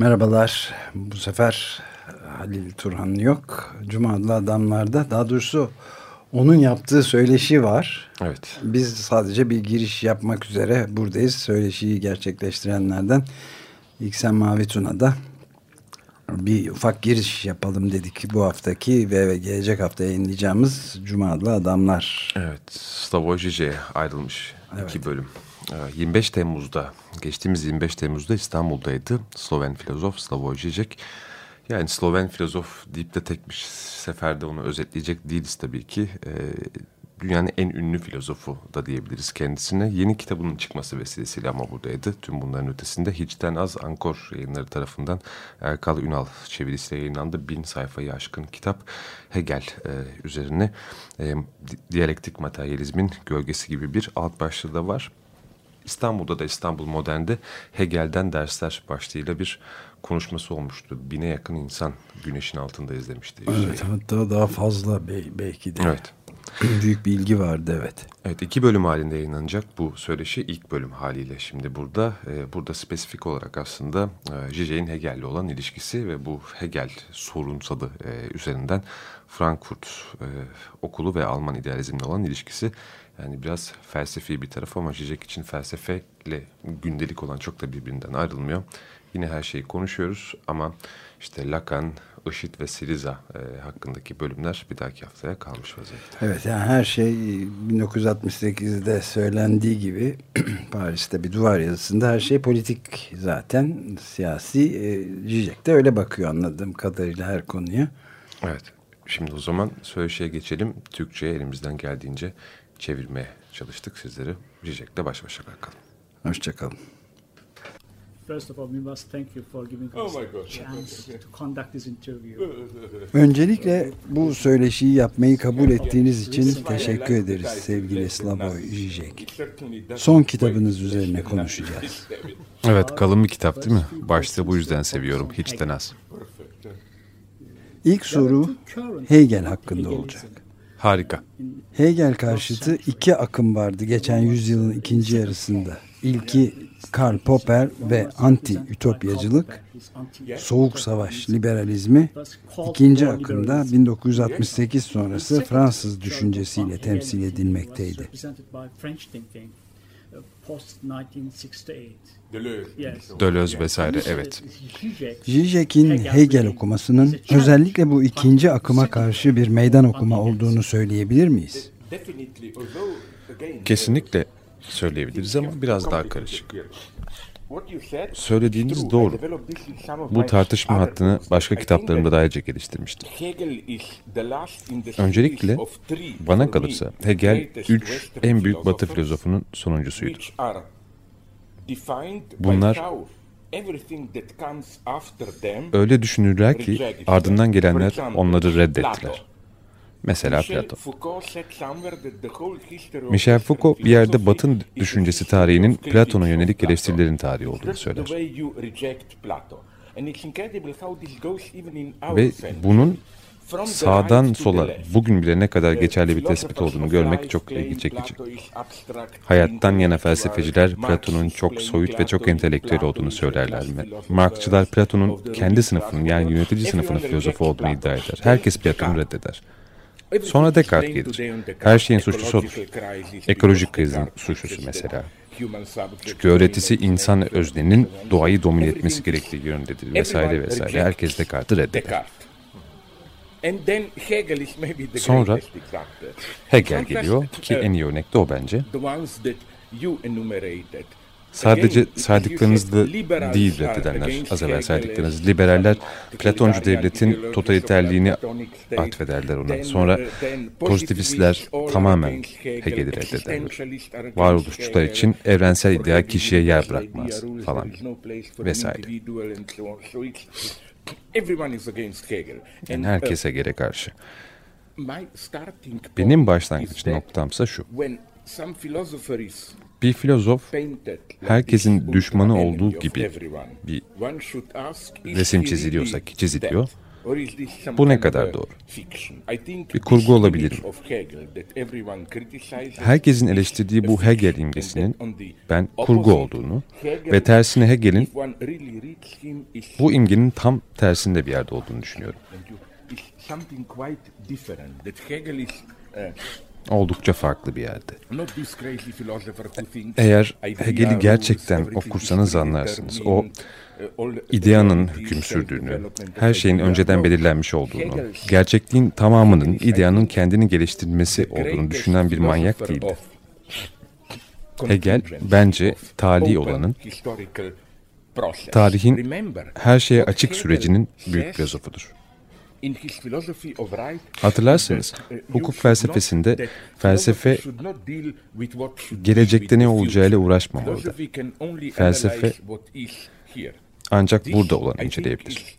Merhabalar. Bu sefer Halil Turhan yok. Cuma adlı adamlarda daha doğrusu onun yaptığı söyleşi var. Evet. Biz sadece bir giriş yapmak üzere buradayız. Söyleşiyi gerçekleştirenlerden İksen Mavi Tuna'da bir ufak giriş yapalım dedik bu haftaki ve gelecek hafta yayınlayacağımız Cuma adlı adamlar. Evet. Slavoj Žižek'e ayrılmış evet. iki bölüm. 25 ee, Temmuz'da, geçtiğimiz 25 Temmuz'da İstanbul'daydı. Sloven filozof Slavoj Žižek. Yani Sloven filozof deyip de tek bir seferde onu özetleyecek değiliz tabii ki. Ee, dünyanın en ünlü filozofu da diyebiliriz kendisine. Yeni kitabının çıkması vesilesiyle ama buradaydı. Tüm bunların ötesinde Hiçten Az Ankor yayınları tarafından Erkal Ünal çevirisiyle yayınlandı. Bin sayfayı aşkın kitap Hegel e, üzerine e, diyalektik materyalizmin gölgesi gibi bir alt başlığı da var. İstanbul'da da İstanbul Modern'de Hegel'den dersler başlığıyla bir konuşması olmuştu. Bine yakın insan güneşin altında izlemişti. Evet hatta daha fazla belki de. Evet. Büyük bir ilgi vardı evet. Evet iki bölüm halinde yayınlanacak bu söyleşi ilk bölüm haliyle şimdi burada. E, burada spesifik olarak aslında e, Zizek'in Hegel'le olan ilişkisi ve bu Hegel sorunsalı e, üzerinden Frankfurt e, okulu ve Alman idealizmle olan ilişkisi. Yani biraz felsefi bir taraf ama Zizek için felsefeyle gündelik olan çok da birbirinden ayrılmıyor. Yine her şeyi konuşuyoruz ama işte Lacan, IŞİD ve Siriza e, hakkındaki bölümler bir dahaki haftaya kalmış vaziyette. Evet yani her şey 1968'de söylendiği gibi Paris'te bir duvar yazısında her şey politik zaten siyasi. E, Zizek de öyle bakıyor anladığım kadarıyla her konuya. Evet. Şimdi o zaman söyleşiye geçelim. Türkçe'ye elimizden geldiğince çevirmeye çalıştık sizleri. Zizek'le baş başa bırakalım. Hoşçakalın. First of all, we must thank you for giving us oh chance to conduct this interview. Öncelikle bu söyleşiyi yapmayı kabul ettiğiniz için teşekkür ederiz sevgili Slavoj Žižek. Son kitabınız üzerine konuşacağız. Evet, kalın bir kitap değil mi? Başta bu yüzden seviyorum, hiç de az. İlk soru Hegel hakkında olacak. Harika. Hegel karşıtı iki akım vardı geçen yüzyılın ikinci yarısında. İlki Karl Popper ve anti-ütopyacılık, soğuk savaş liberalizmi, ikinci akımda 1968 sonrası Fransız düşüncesiyle temsil edilmekteydi. Deleuze. Vesaire evet. Zizek'in Hegel okumasının özellikle bu ikinci akıma karşı bir meydan okuma olduğunu söyleyebilir miyiz? Kesinlikle söyleyebiliriz ama biraz daha karışık. Söylediğiniz doğru. Bu tartışma hattını başka kitaplarımda da ayrıca geliştirmiştim. Öncelikle bana kalırsa Hegel üç en büyük batı filozofunun sonuncusuydu. Bunlar öyle düşünürler ki ardından gelenler onları reddettiler. Mesela Platon. Michel Foucault bir yerde Batın düşüncesi tarihinin Platon'a yönelik eleştirilerin tarihi olduğunu söyler. Ve bunun sağdan sola bugün bile ne kadar geçerli bir tespit olduğunu görmek çok ilgi çekici. Hayattan yana felsefeciler Platon'un çok soyut ve çok entelektüel olduğunu söylerler. Marksçılar Platon'un kendi sınıfının yani yönetici sınıfının filozofu olduğunu iddia eder. Herkes Platon'u reddeder. Sonra Descartes gelir. Her şeyin suçlusu odur. Ekolojik krizin suçlusu mesela. Çünkü öğretisi insan öznenin doğayı domine etmesi gerektiği yönündedir vesaire vesaire. Herkes Descartes'i reddeder. Sonra Hegel geliyor ki en iyi örnek de o bence. Sadece saydıklarınızda değil reddedenler, az evvel saydıklarınız liberaller Platoncu devletin totaliterliğini atfederler ona. Sonra pozitivistler tamamen Hegel'i reddederler. Varoluşçular için evrensel ideal kişiye yer bırakmaz falan vesaire. Yani herkes Hegel'e karşı. Benim başlangıç noktamsa şu. Bir filozof herkesin düşmanı olduğu gibi bir resim çiziliyorsa ki çiziliyor. Bu ne kadar doğru? Bir kurgu olabilir mi? Herkesin eleştirdiği bu Hegel imgesinin ben kurgu olduğunu ve tersine Hegel'in bu imgenin tam tersinde bir yerde olduğunu düşünüyorum. Oldukça farklı bir yerde. Eğer Hegel'i gerçekten okursanız anlarsınız. O ideanın hüküm sürdüğünü, her şeyin önceden belirlenmiş olduğunu, gerçekliğin tamamının ideanın kendini geliştirmesi olduğunu düşünen bir manyak değildi. Hegel bence tali olanın, tarihin her şeye açık sürecinin büyük filozofudur. Hatırlarsınız, hukuk felsefesinde felsefe gelecekte ne olacağıyla uğraşmamalıdır. Felsefe ancak burada olanı inceleyebilir.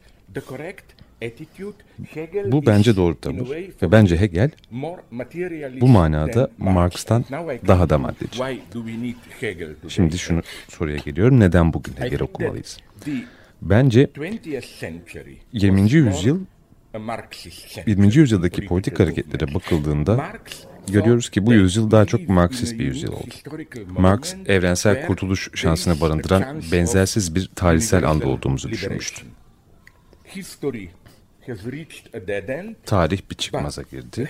Bu bence doğru tavır ve bence Hegel bu manada Marx'tan daha da maddeci. Şimdi şunu soruya geliyorum. Neden bugün Hegel okumalıyız? Bence 20. yüzyıl 20. yüzyıldaki politik hareketlere bakıldığında görüyoruz ki bu yüzyıl daha çok Marksist bir yüzyıl oldu. Marx, evrensel kurtuluş şansını barındıran benzersiz bir tarihsel anda olduğumuzu düşünmüştü. Tarih bir çıkmaza girdi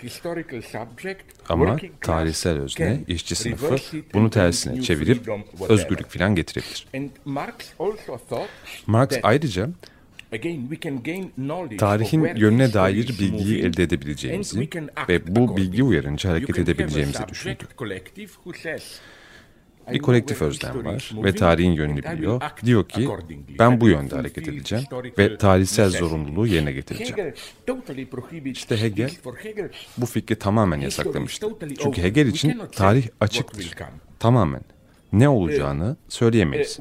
ama tarihsel özne, işçi sınıfı bunu tersine çevirip özgürlük filan getirebilir. Marx ayrıca tarihin yönüne dair bilgiyi elde edebileceğimizi ve bu bilgi uyarınca hareket edebileceğimizi düşündü. Bir kolektif özlem var ve tarihin yönünü biliyor. Diyor ki ben bu yönde hareket edeceğim ve tarihsel zorunluluğu yerine getireceğim. İşte Hegel bu fikri tamamen yasaklamıştı. Çünkü Hegel için tarih açıktır. Tamamen. Ne olacağını söyleyemeyiz.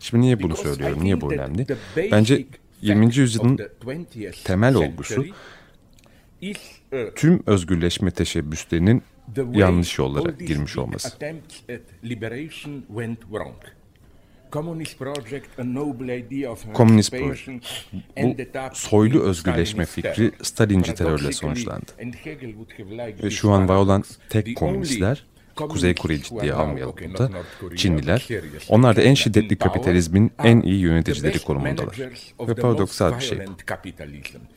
Şimdi niye bunu söylüyorum? Niye bu önemli? Bence 20. yüzyılın temel olgusu tüm özgürleşme teşebbüslerinin yanlış yollara girmiş olması. Komünist proje. Bu soylu özgürleşme fikri Stalinci terörle sonuçlandı. Ve şu an var olan tek komünistler Kuzey Kore'yi ciddiye almayalım bunda. Çinliler. Onlar da en şiddetli kapitalizmin en iyi yöneticileri konumundalar. Ve paradoksal bir şey bu.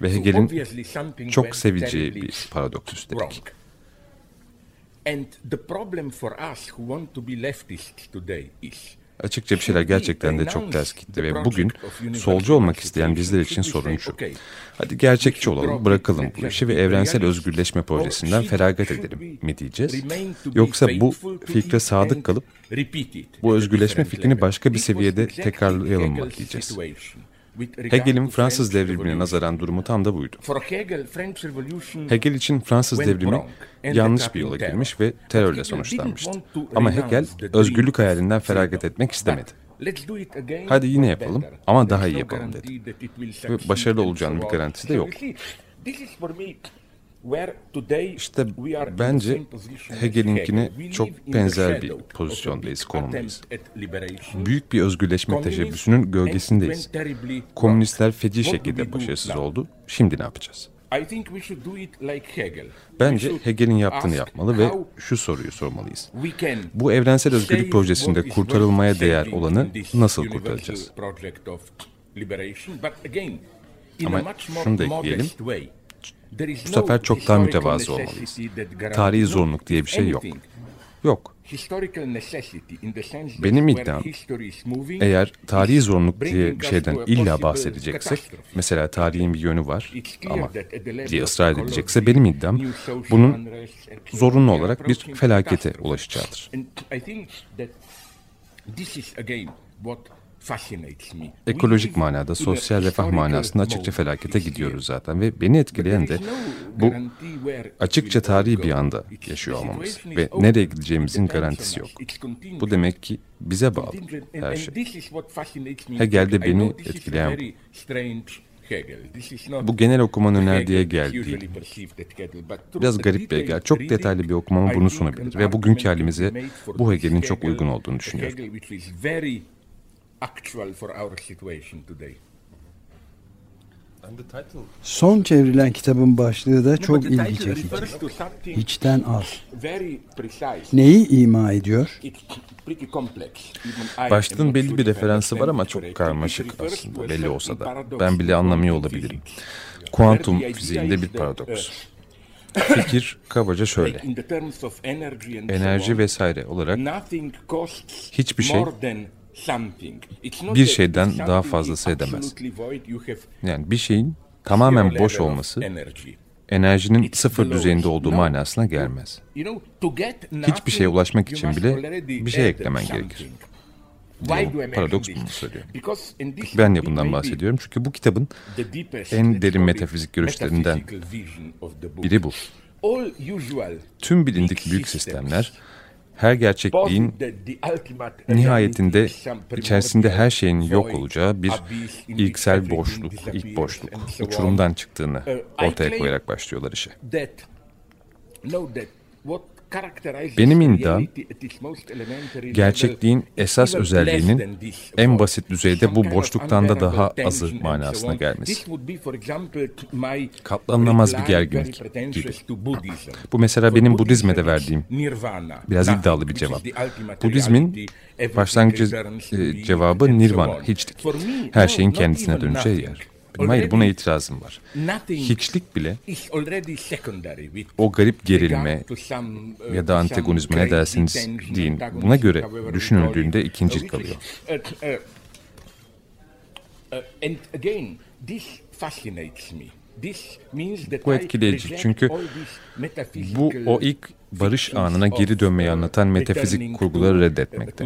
Ve Hegel'in çok seveceği bir paradoks üstelik. And the problem for us who want to be leftists today is Açıkça bir şeyler gerçekten de çok ters gitti ve bugün solcu olmak isteyen bizler için sorun şu. Hadi gerçekçi olalım, bırakalım bu işi ve evrensel özgürleşme projesinden feragat edelim mi diyeceğiz? Yoksa bu fikre sadık kalıp bu özgürleşme fikrini başka bir seviyede tekrarlayalım mı diyeceğiz? Hegel'in Fransız devrimine nazaran durumu tam da buydu. Hegel için Fransız devrimi yanlış bir yola girmiş ve terörle sonuçlanmıştı. Ama Hegel özgürlük hayalinden feragat etmek istemedi. Hadi yine yapalım ama daha iyi yapalım dedi. Ve başarılı olacağının bir garantisi de yok. İşte bence Hegel'inkine çok benzer bir pozisyondayız, konumdayız. Büyük bir özgürleşme teşebbüsünün gölgesindeyiz. Komünistler feci şekilde başarısız oldu. Şimdi ne yapacağız? Bence Hegel'in yaptığını yapmalı ve şu soruyu sormalıyız. Bu evrensel özgürlük projesinde kurtarılmaya değer olanı nasıl kurtaracağız? Ama şunu da ekleyelim. Bu sefer çok daha mütevazı olmalıyız. Tarihi zorunluluk diye bir şey yok. Yok. Benim iddiam eğer tarihi zorunluluk diye bir şeyden illa bahsedeceksek mesela tarihin bir yönü var ama diye ısrar edilecekse benim iddiam bunun zorunlu olarak bir felakete ulaşacağıdır. Ekolojik manada, sosyal refah manasında açıkça felakete gidiyoruz zaten ve beni etkileyen de bu açıkça tarihi bir anda yaşıyor olmamız ve nereye gideceğimizin garantisi yok. Bu demek ki bize bağlı her şey. Hegel'de beni etkileyen bu. Bu genel okumanın önerdiğe geldiği, biraz garip bir Hegel, çok detaylı bir okumama bunu sunabilir ve bugünkü halimize bu Hegel'in çok uygun olduğunu düşünüyorum actual for our situation today. Son çevrilen kitabın başlığı da çok ilgi çekici. Hiçten az. Neyi ima ediyor? Başlığın belli bir referansı var ama çok karmaşık aslında belli olsa da. Ben bile anlamıyor olabilirim. Kuantum fiziğinde bir paradoks. Fikir kabaca şöyle. Enerji vesaire olarak hiçbir şey bir şeyden daha fazlası edemez. Yani bir şeyin tamamen boş olması enerjinin sıfır düzeyinde olduğu manasına gelmez. Hiçbir şeye ulaşmak için bile bir şey eklemen gerekir. Diyor. Paradoks bunu söylüyor. Ben niye bundan bahsediyorum? Çünkü bu kitabın en derin metafizik görüşlerinden biri bu. Tüm bilindik büyük sistemler her gerçekliğin nihayetinde içerisinde her şeyin yok olacağı bir ilksel boşluk, ilk boşluk, uçurumdan çıktığını ortaya koyarak başlıyorlar işe. Benim iddiam gerçekliğin esas özelliğinin en basit düzeyde bu boşluktan da daha azı manasına gelmesi. Katlanılamaz bir gerginlik gibi. Bu mesela benim Budizm'e de verdiğim biraz iddialı bir cevap. Budizmin başlangıç e, cevabı nirvana, hiçlik. Her şeyin kendisine döneceği yer. Benim hayır buna itirazım var. Hiçlik bile o garip gerilme ya da antagonizme ne derseniz deyin buna göre düşünüldüğünde ikinci kalıyor. Bu etkileyici çünkü bu o ilk barış anına geri dönmeyi anlatan metafizik kurguları reddetmekte.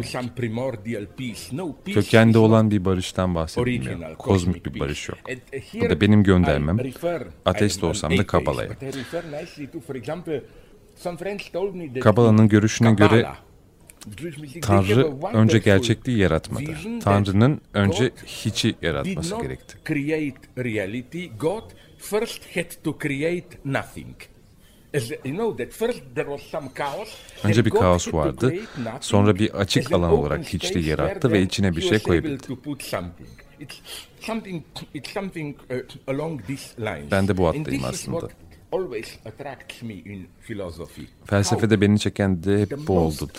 Kökende olan bir barıştan bahsedilmiyor. Kozmik bir barış yok. Bu da benim göndermem. Ateist olsam da Kabala'ya. Kabala'nın görüşüne göre Tanrı önce gerçekliği yaratmadı. Tanrı'nın önce hiçi yaratması gerekti. Önce bir kaos vardı, sonra bir açık alan olarak hiçliği yarattı ve içine bir şey koyabildi. Ben de bu hattayım aslında. Felsefede beni çeken de hep bu oldu.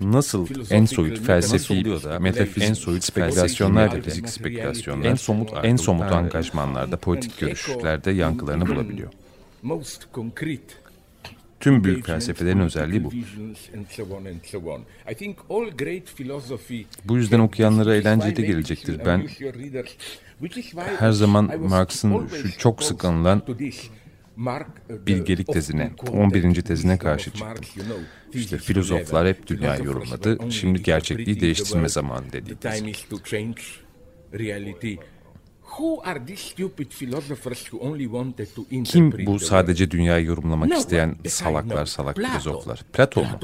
Nasıl en soyut felsefi, metafizik, en soyut spekülasyonlar dediğimiz spekülasyonlar, en somut, en somut angajmanlarda, politik görüşlerde yankılarını bulabiliyor. Tüm büyük felsefelerin özelliği bu. Bu yüzden okuyanlara eğlenceli gelecektir. Ben her zaman Marx'ın şu çok sık anılan bilgelik tezine, 11. tezine karşı çıktım. İşte filozoflar hep dünyayı yorumladı, şimdi gerçekliği değiştirme zamanı dedi. Kim bu sadece dünyayı yorumlamak isteyen salaklar salak filozoflar? Platon mu?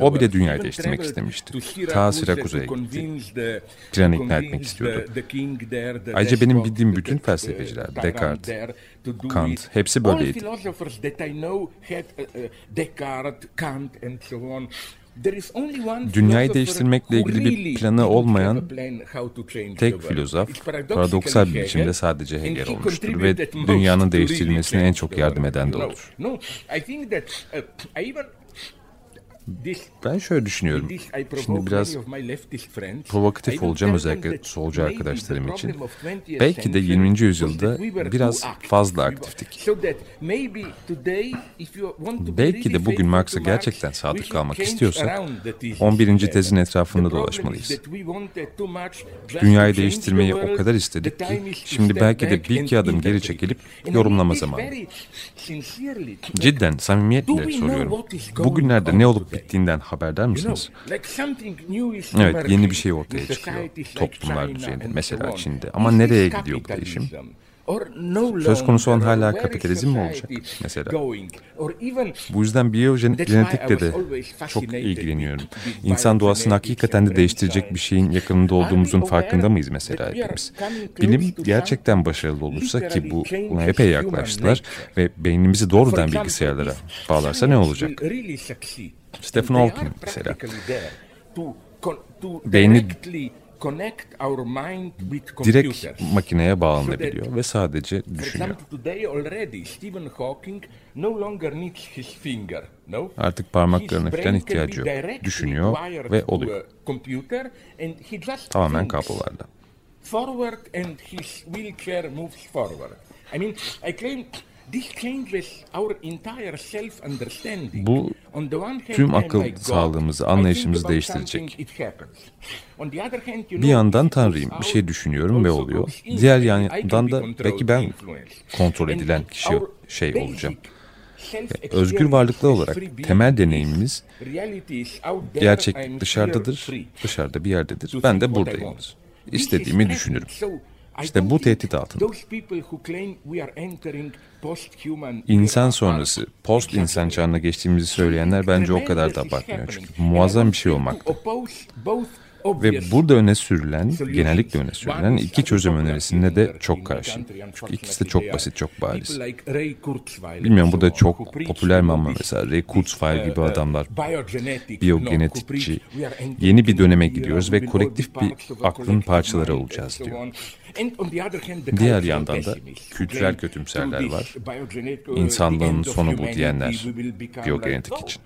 O bile dünyayı değiştirmek istemişti. Ta Sirakuza'ya gitti. Planı ikna etmek istiyordu. Ayrıca benim bildiğim bütün felsefeciler, Descartes, Kant, hepsi böyleydi. Dünyayı değiştirmekle ilgili bir planı olmayan tek filozof paradoksal bir biçimde sadece Hegel olmuştur ve dünyanın değiştirilmesine en çok yardım eden de odur. Ben şöyle düşünüyorum. Şimdi biraz provokatif olacağım özellikle solcu arkadaşlarım için. Belki de 20. yüzyılda biraz fazla aktiftik. Belki de bugün Marx'a gerçekten sadık kalmak istiyorsak 11. tezin etrafında dolaşmalıyız. Dünyayı değiştirmeyi o kadar istedik ki şimdi belki de bir iki adım geri çekilip yorumlama zamanı. Cidden samimiyetle soruyorum. Bugünlerde ne olup bittiğinden haberdar mısınız? Evet, yeni bir şey ortaya çıkıyor. Toplumlar düzeyinde, mesela Çin'de. Ama nereye gidiyor bu değişim? Söz konusu olan hala kapitalizm mi olacak mesela? Bu yüzden biyogenetikle de çok ilgileniyorum. İnsan doğasını hakikaten de değiştirecek bir şeyin yakınında olduğumuzun farkında mıyız mesela hepimiz? Bilim gerçekten başarılı olursa ki bu buna epey yaklaştılar ve beynimizi doğrudan bilgisayarlara bağlarsa ne olacak? Stephen Hawking mesela. Beyni direkt makineye bağlanabiliyor ve sadece düşünüyor. Artık parmaklarına falan ihtiyacı yok. Düşünüyor ve oluyor. Tamamen kablolarla. Forward and his wheelchair moves forward. I mean, I claim bu tüm akıl sağlığımızı, anlayışımızı değiştirecek. Bir yandan Tanrı'yım, bir şey düşünüyorum ve oluyor. Diğer yandan da belki ben kontrol edilen kişi şey olacağım. Özgür varlıklar olarak temel deneyimimiz gerçek dışarıdadır, dışarıda bir yerdedir. Ben de buradayım. İstediğimi düşünürüm. İşte bu tehdit altında. İnsan sonrası, post insan çağına geçtiğimizi söyleyenler bence o kadar da abartmıyor. Çünkü muazzam bir şey olmakta. Ve burada öne sürülen, genellikle öne sürülen iki çözüm önerisinde de çok karşıyım. Çünkü ikisi de çok basit, çok bariz. Bilmiyorum bu da çok popüler mi ama mesela Ray Kurzweil gibi adamlar, biyogenetikçi, yeni bir döneme gidiyoruz ve kolektif bir aklın parçaları olacağız diyor. Diğer yandan da kültürel kötümserler var. İnsanlığın sonu bu diyenler biyogenetik için.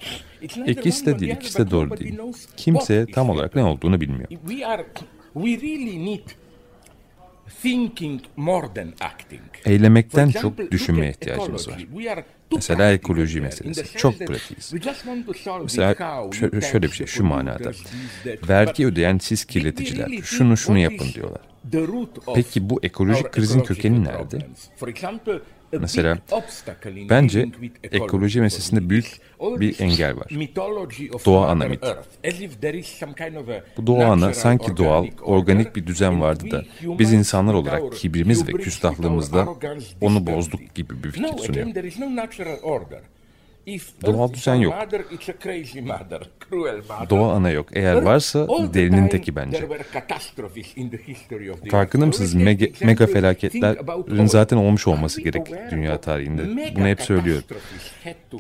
İkisi de değil, ikisi de doğru değil. Kimse tam olarak ne olduğunu bilmiyor. Eylemekten çok düşünmeye ihtiyacımız var. Mesela ekoloji meselesi. Çok pratikiz. Mesela şöyle bir şey şu manada. Vergi ödeyen siz kirleticiler şunu şunu yapın diyorlar. Peki bu ekolojik krizin kökeni nerede? Mesela bence ekoloji meselesinde büyük bir engel var. Doğa ana mit. Bu doğa ana sanki doğal, organik bir düzen vardı da biz insanlar olarak kibrimiz ve küstahlığımızla onu bozduk gibi bir fikir sunuyor. Doğal düzen yok. Doğa ana yok. Eğer varsa delinin teki bence. Farkında mısınız? Mega, mega felaketlerin zaten olmuş olması gerek dünya tarihinde. Bunu hep söylüyorum.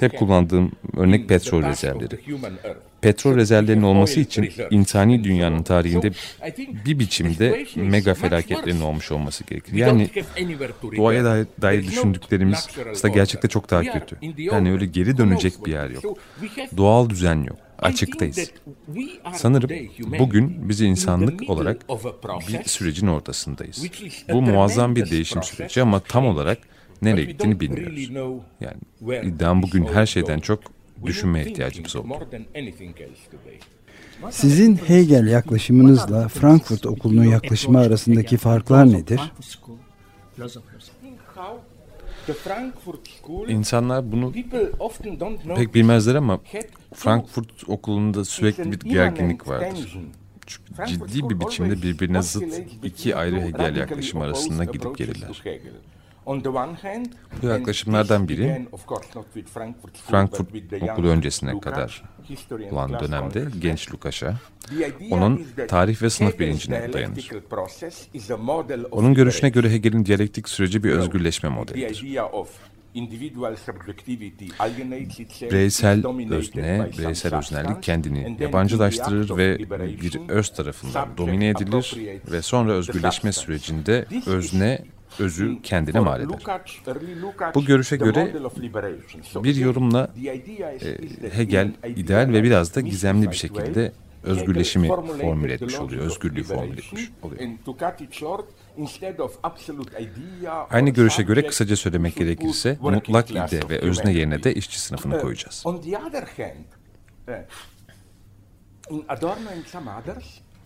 Hep kullandığım örnek petrol rezervleri. Petrol rezervlerinin olması için insani dünyanın tarihinde bir biçimde mega felaketlerin olmuş olması gerekir. Yani doğaya dair, dair düşündüklerimiz aslında gerçekte çok daha kötü. Yani öyle geri dönecek bir yer yok. Doğal düzen yok. Açıktayız. Sanırım bugün biz insanlık olarak bir sürecin ortasındayız. Bu muazzam bir değişim süreci ama tam olarak nereye gittiğini bilmiyoruz. Yani iddiam bugün her şeyden çok düşünmeye ihtiyacımız oldu. Sizin Hegel yaklaşımınızla Frankfurt Okulu'nun yaklaşımı arasındaki farklar nedir? İnsanlar bunu pek bilmezler ama Frankfurt Okulu'nda sürekli bir gerginlik vardır. Çünkü ciddi bir biçimde birbirine zıt iki ayrı Hegel yaklaşım arasında gidip gelirler. Bu yaklaşımlardan biri Frankfurt okulu öncesine kadar olan dönemde genç Lukas'a onun tarih ve sınıf bilincine dayanır. Onun görüşüne göre Hegel'in diyalektik süreci bir özgürleşme modelidir. Bireysel özne, bireysel öznellik kendini yabancılaştırır ve bir öz tarafından domine edilir ve sonra özgürleşme sürecinde özne özü kendine mal eder. Bu görüşe göre bir yorumla e, Hegel ideal ve biraz da gizemli bir şekilde özgürleşimi formüle etmiş oluyor, özgürlüğü formüle etmiş oluyor. Aynı görüşe göre kısaca söylemek gerekirse mutlak ide ve özne yerine de işçi sınıfını koyacağız.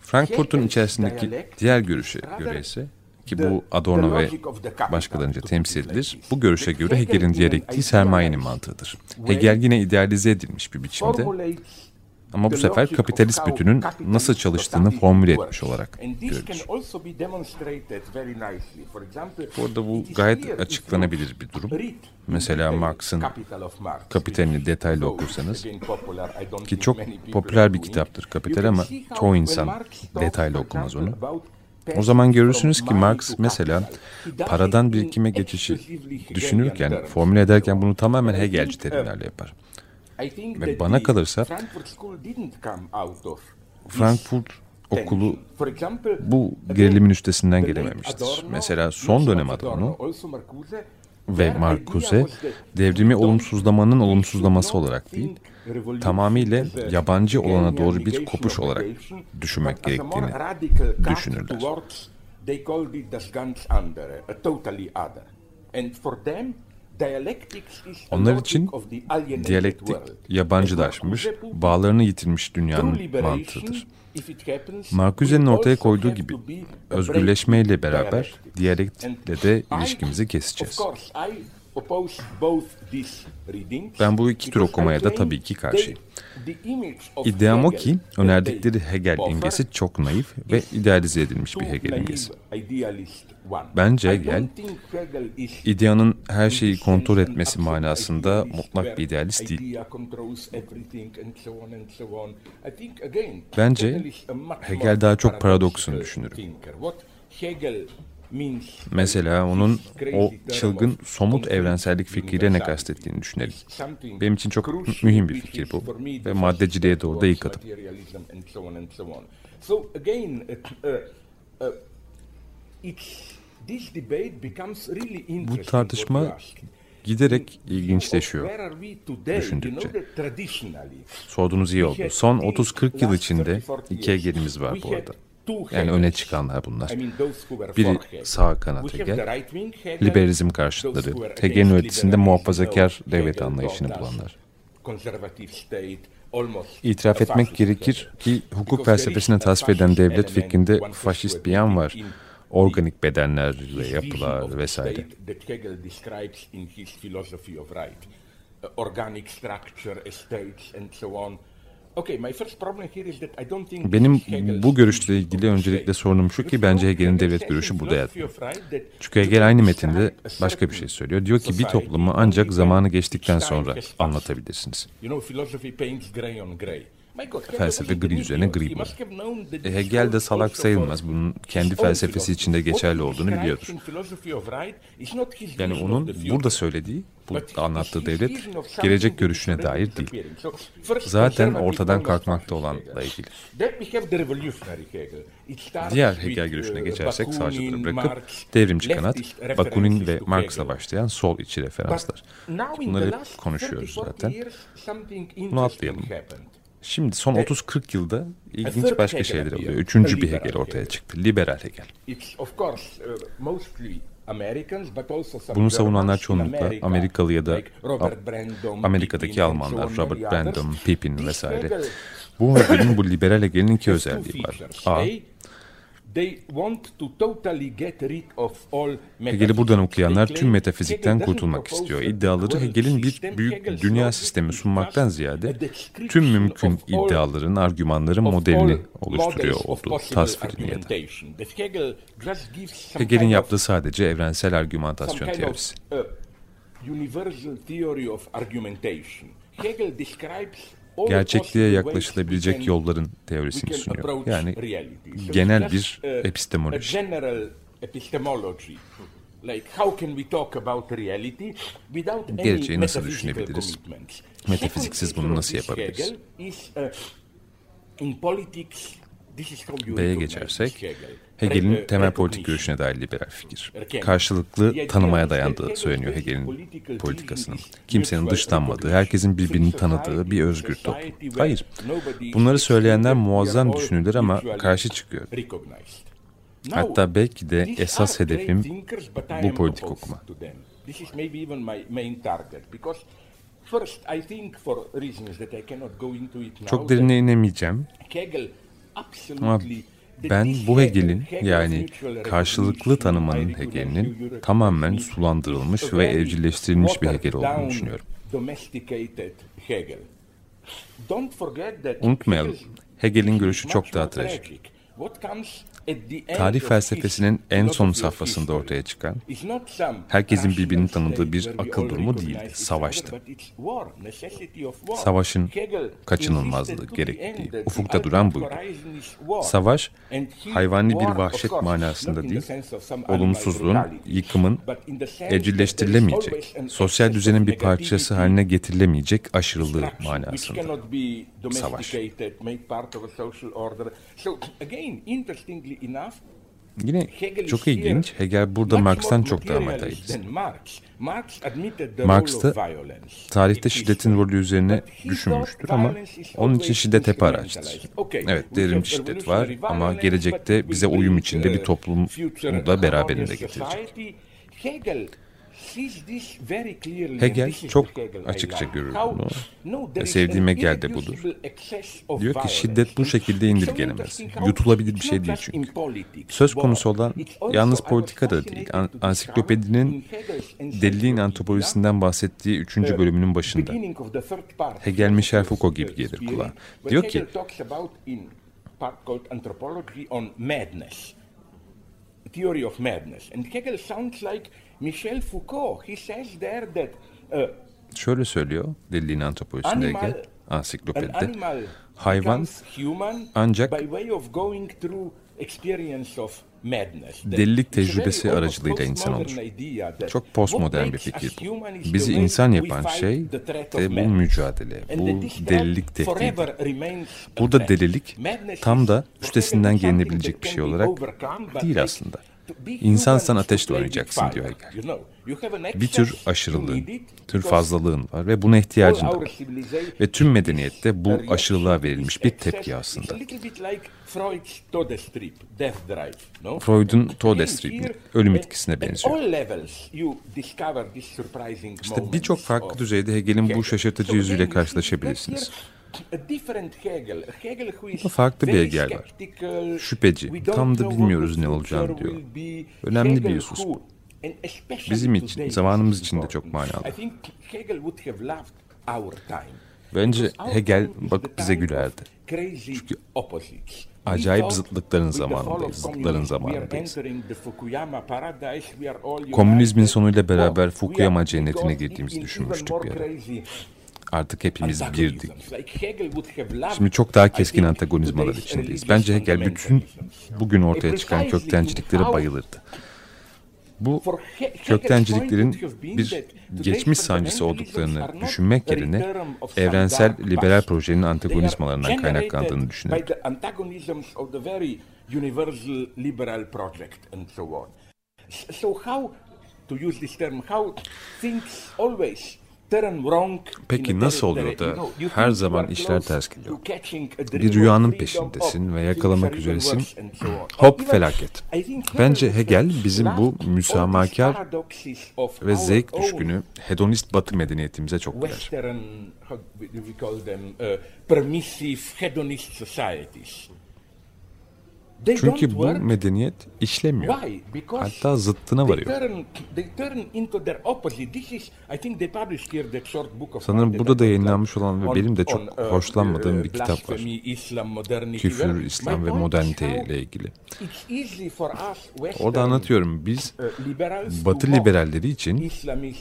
Frankfurt'un içerisindeki diğer görüşe göre ise ki bu Adorno ve başkalarınca temsil edilir. Bu görüşe göre Hegel'in diyalektiği sermayenin mantığıdır. Hegel yine idealize edilmiş bir biçimde ama bu sefer kapitalist bütünün nasıl çalıştığını formüle etmiş olarak görülür. Burada bu gayet açıklanabilir bir durum. Mesela Marx'ın Kapitalini detaylı okursanız ki çok popüler bir kitaptır Kapital ama çoğu insan detaylı okumaz onu. O zaman görürsünüz ki Marx mesela paradan birikime geçişi düşünürken, formüle ederken bunu tamamen Hegelci terimlerle yapar. Ve bana kalırsa Frankfurt okulu bu gerilimin üstesinden gelememiştir. Mesela son dönem Adorno ve Marcuse devrimi olumsuzlamanın olumsuzlaması olarak değil, tamamıyla yabancı olana doğru bir kopuş olarak düşünmek gerektiğini düşünürler. Onlar için diyalektik yabancılaşmış, bağlarını yitirmiş dünyanın mantığıdır. Marcuse'nin ortaya koyduğu gibi özgürleşmeyle beraber diyalektikle de ilişkimizi keseceğiz. Ben bu iki tür okumaya da tabii ki karşıyım. İddiam o ki önerdikleri Hegel imgesi çok naif ve idealize edilmiş bir Hegel imgesi. Bence Hegel, ideanın her şeyi kontrol etmesi manasında mutlak bir idealist değil. Bence Hegel daha çok paradoksunu düşünürüm. Mesela onun o çılgın somut evrensellik fikriyle ne kastettiğini düşünelim. Benim için çok mühim bir fikir bu ve maddeciliğe doğru da ilk adım. Bu tartışma giderek ilginçleşiyor düşündükçe. Sorduğunuz iyi oldu. Son 30-40 yıl içinde iki Hegel'imiz var bu arada. Yani öne çıkanlar bunlar. Biri sağ kanat Hegel, liberalizm karşıtları, Hegel'in ötesinde muhafazakar devlet anlayışını bulanlar. İtiraf etmek gerekir ki hukuk felsefesini tasvir eden devlet fikrinde faşist bir yan var. Organik bedenler ve yapılar vesaire. Organic structure, estates and so on. Benim bu görüşle ilgili öncelikle sorunum şu ki bence Hegel'in devlet görüşü burada yatmıyor. Çünkü Hegel aynı metinde başka bir şey söylüyor. Diyor ki bir toplumu ancak zamanı geçtikten sonra anlatabilirsiniz. Felsefe gri üzerine gri bu. E, Hegel de salak sayılmaz. Bunun kendi felsefesi içinde geçerli olduğunu biliyordur. Yani onun burada söylediği, bu anlattığı devlet gelecek görüşüne dair değil. Zaten ortadan kalkmakta olanla ilgili. Diğer Hegel görüşüne geçersek sağcıları bırakıp devrimci kanat, Bakunin ve Marx'la başlayan sol içi referanslar. Bunları hep konuşuyoruz zaten. Bunu atlayalım. Şimdi son 30-40 yılda ilginç başka şeyler oluyor. Üçüncü bir Hegel ortaya çıktı. Liberal Hegel. Bunu savunanlar çoğunlukla Amerikalı ya da Amerika'daki Almanlar, Robert Brandom, Pippin vesaire. Bu Hegel'in bu liberal Hegel'in iki özelliği var. A, Hegel'i buradan okuyanlar tüm metafizikten kurtulmak istiyor. İddiaları Hegel'in bir büyük dünya sistemi sunmaktan ziyade tüm mümkün iddiaların, argümanların modelini oluşturuyor oldu, tasvirini ya da. Hegel'in yaptığı sadece evrensel argümantasyon teorisi. Gerçekliğe yaklaşılabilecek yolların teorisini sunuyor. Yani genel bir epistemoloji. Geleceği nasıl düşünebiliriz? Metafiziksiz bunu nasıl yapabiliriz? B'ye geçersek, Hegel'in temel politik görüşüne dair liberal fikir. Karşılıklı tanımaya dayandığı söyleniyor Hegel'in politikasının. Kimsenin dışlanmadığı, herkesin birbirini tanıdığı bir özgür toplum. Hayır, bunları söyleyenler muazzam düşünürler ama karşı çıkıyor. Hatta belki de esas hedefim bu politik okuma. Çok derine inemeyeceğim. Ama ben bu Hegel'in yani karşılıklı tanımanın Hegel'inin tamamen sulandırılmış ve evcilleştirilmiş bir Hegel olduğunu düşünüyorum. Unutmayalım, Hegel'in görüşü çok daha trajik. Tarih felsefesinin en son safhasında ortaya çıkan, herkesin birbirini tanıdığı bir akıl durumu değildi, savaştı. Savaşın kaçınılmazlığı gerektiği, ufukta duran buydu. Savaş, hayvani bir vahşet manasında değil, olumsuzluğun, yıkımın, evcilleştirilemeyecek, sosyal düzenin bir parçası haline getirilemeyecek aşırılığı manasında. Savaş. Yine çok ilginç, Hegel burada Marx'tan çok daha materyalist. Marx da tarihte şiddetin rolü üzerine düşünmüştür ama onun için şiddet hep araçtır. Evet derin şiddet var ama gelecekte bize uyum içinde bir toplumu da beraberinde getirecek. Hegel çok açıkça görür bunu. Ve sevdiğim Hegel de budur. Diyor ki şiddet bu şekilde indirgenemez. Yutulabilir bir şey değil çünkü. Söz konusu olan yalnız politika da değil. Ansiklopedinin deliliğin antropolojisinden bahsettiği üçüncü bölümünün başında. Hegel Michel Foucault gibi gelir kulağa. Diyor ki theory of madness. And Hegel sounds like Michel Foucault. He says there that uh, Şöyle söylüyor deliliğin antropolojisinde Hegel ansiklopedide. Hayvan ancak delilik tecrübesi aracılığıyla insan olur. Çok postmodern bir fikir bu. Bizi insan yapan şey de bu mücadele, bu delilik tehdidi. Burada delilik tam da üstesinden gelinebilecek bir şey olarak değil aslında. İnsansan ateşle oynayacaksın diyor Hegel. Bir tür aşırılığın, tür fazlalığın var ve buna ihtiyacın da var. Ve tüm medeniyette bu aşırılığa verilmiş bir tepki aslında. Freud'un Todesstrieb'i, ölüm etkisine benziyor. İşte birçok farklı düzeyde Hegel'in bu şaşırtıcı yüzüyle karşılaşabilirsiniz. Farklı bir Hegel var. Şüpheci, tam da bilmiyoruz ne olacağını diyor. Önemli bir husus bu. Bizim için, zamanımız için de çok manalı. Bence Hegel bakıp bize gülerdi. Çünkü acayip zıtlıkların zamanındayız, zıtların zamanındayız. Komünizmin sonuyla beraber Fukuyama cennetine girdiğimizi düşünmüştük bir ara. Artık hepimiz birdik. Şimdi çok daha keskin antagonizmalar içindeyiz. Bence Hegel bütün bugün ortaya çıkan köktenciliklere bayılırdı. Bu köktenciliklerin bir geçmiş sancısı olduklarını düşünmek yerine evrensel liberal projenin antagonizmalarından kaynaklandığını düşünüyorum. So how to use this term how things always Peki nasıl oluyor da her zaman işler ters gidiyor? Bir rüyanın peşindesin ve yakalamak üzeresin. Hop felaket. Bence Hegel bizim bu müsamahakar ve zevk düşkünü hedonist batı medeniyetimize çok güler. Çünkü bu medeniyet işlemiyor. Hatta zıttına varıyor. Sanırım burada da yayınlanmış olan ve benim de çok uh, hoşlanmadığım bir kitap var. Küfür, İslam ve modernite ile ilgili. Orada anlatıyorum biz uh, Batı liberalleri için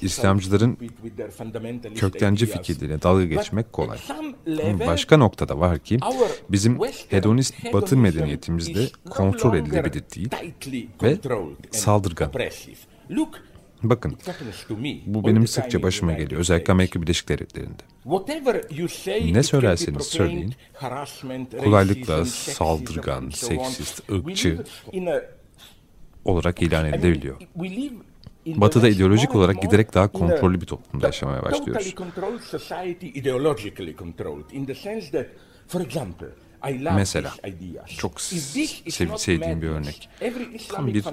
İslamcıların köktenci fikirleriyle dalga geçmek kolay. Başka noktada var ki bizim hedonist Batı medeniyetimizde kontrol edilebilir değil ve saldırgan. Bakın, bu benim sıkça başıma geliyor, özellikle Amerika Birleşik Devletleri'nde. Ne söylerseniz söyleyin, kolaylıkla saldırgan, seksist, ırkçı olarak ilan edilebiliyor. Batı'da ideolojik olarak giderek daha kontrollü bir toplumda yaşamaya başlıyoruz. Mesela çok sev sevdiğim bir örnek. Tam bir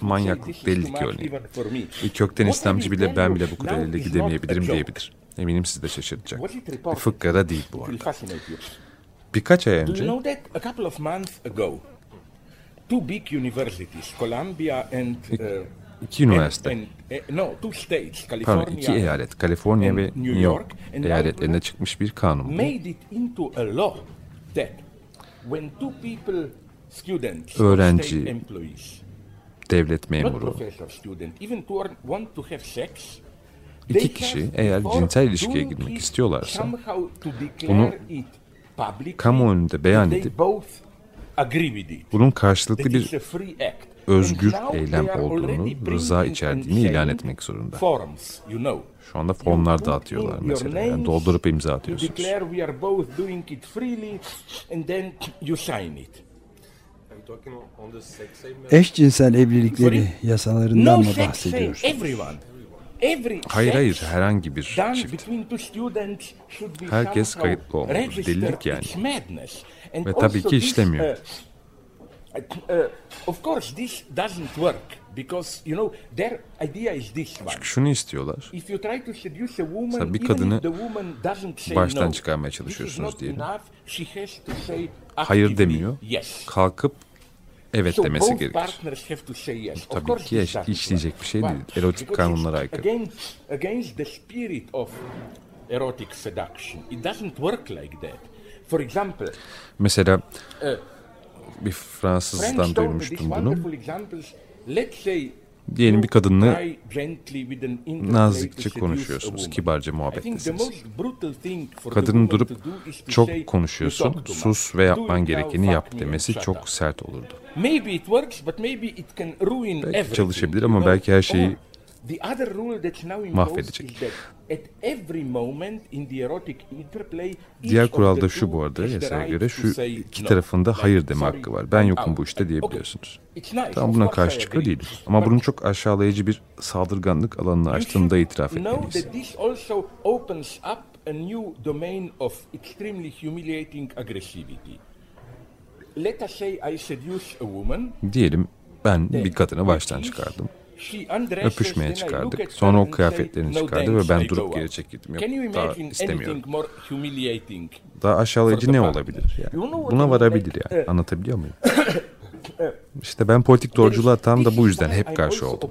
manyaklık delilik örneği. Bir kökten İslamcı bile ben bile bu kadar ileri gidemeyebilirim diyebilir. Eminim sizi de şaşırtacak. Bir fıkkara değil bu arada. Birkaç ay önce two big universities, Columbia and uh, iki üniversite, and, and, no, two states, California Pardon, iki eyalet, Kaliforniya ve New York eyaletlerinde çıkmış bir kanun bu. Öğrenci, devlet memuru, iki kişi eğer cinsel ilişkiye girmek istiyorlarsa bunu kamu önünde beyan edip bunun karşılıklı bir özgür eylem olduğunu, rıza içerdiğini ilan etmek zorunda. Şu anda formlar dağıtıyorlar mesela. Yani doldurup imza atıyorsunuz. Eşcinsel evlilikleri yasalarından mı bahsediyorsunuz? Hayır hayır herhangi bir çift. Herkes kayıtlı olmalı. Delilik yani. Ve tabii ki işlemiyor. Of course this doesn't work because you know their idea is this one. Çünkü şunu istiyorlar. If you try to seduce a woman, bir kadını baştan çıkarmaya çalışıyorsunuz diyelim. Hayır demiyor. Kalkıp evet demesi gerekir. Tabii ki iş, işleyecek bir şey değil. Erotik kanunlara aykırı. Against, against the spirit of erotic seduction. It doesn't work like that. For example, mesela uh, bir Fransızdan duymuştum bunu. Diyelim bir kadınla nazikçe konuşuyorsunuz, kibarca muhabbettesiniz. Kadının durup çok konuşuyorsun, sus ve yapman gerekeni yap demesi çok sert olurdu. Belki çalışabilir ama belki her şeyi mahvedecek. Diğer kuralda şu bu arada yasaya göre şu iki tarafında hayır deme hakkı var. Ben yokum bu işte diyebiliyorsunuz. Tam buna karşı çıkıyor değilim. Ama bunun çok aşağılayıcı bir saldırganlık alanını açtığını da itiraf etmeliyiz. Diyelim ben bir kadını baştan çıkardım. Öpüşmeye çıkardık. Sonra o kıyafetlerini çıkardı ve ben durup geri çekildim. Yok daha istemiyorum. Daha aşağılayıcı ne olabilir? Yani? Buna varabilir yani. Anlatabiliyor muyum? İşte ben politik doğruculuğa tam da bu yüzden hep karşı oldum.